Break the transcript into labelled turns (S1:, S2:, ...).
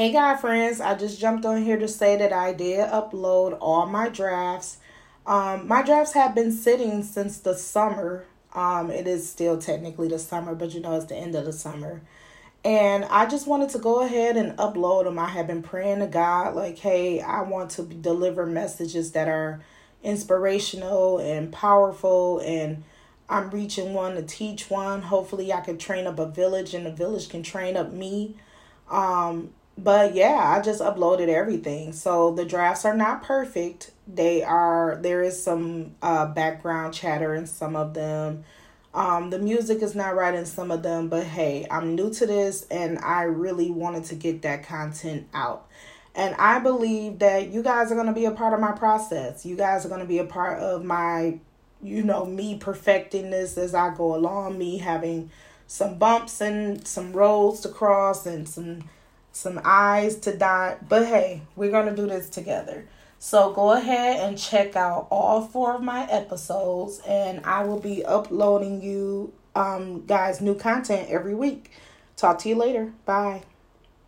S1: Hey guys, friends, I just jumped on here to say that I did upload all my drafts. Um, my drafts have been sitting since the summer. Um, it is still technically the summer, but you know it's the end of the summer. And I just wanted to go ahead and upload them. I have been praying to God, like, hey, I want to deliver messages that are inspirational and powerful and I'm reaching one to teach one. Hopefully I can train up a village and the village can train up me. Um but yeah, I just uploaded everything. So the drafts are not perfect. They are there is some uh background chatter in some of them. Um the music is not right in some of them, but hey, I'm new to this and I really wanted to get that content out. And I believe that you guys are going to be a part of my process. You guys are going to be a part of my you know, me perfecting this as I go along, me having some bumps and some roads to cross and some some I's to dot. But hey, we're gonna do this together. So go ahead and check out all four of my episodes and I will be uploading you um guys new content every week. Talk to you later. Bye.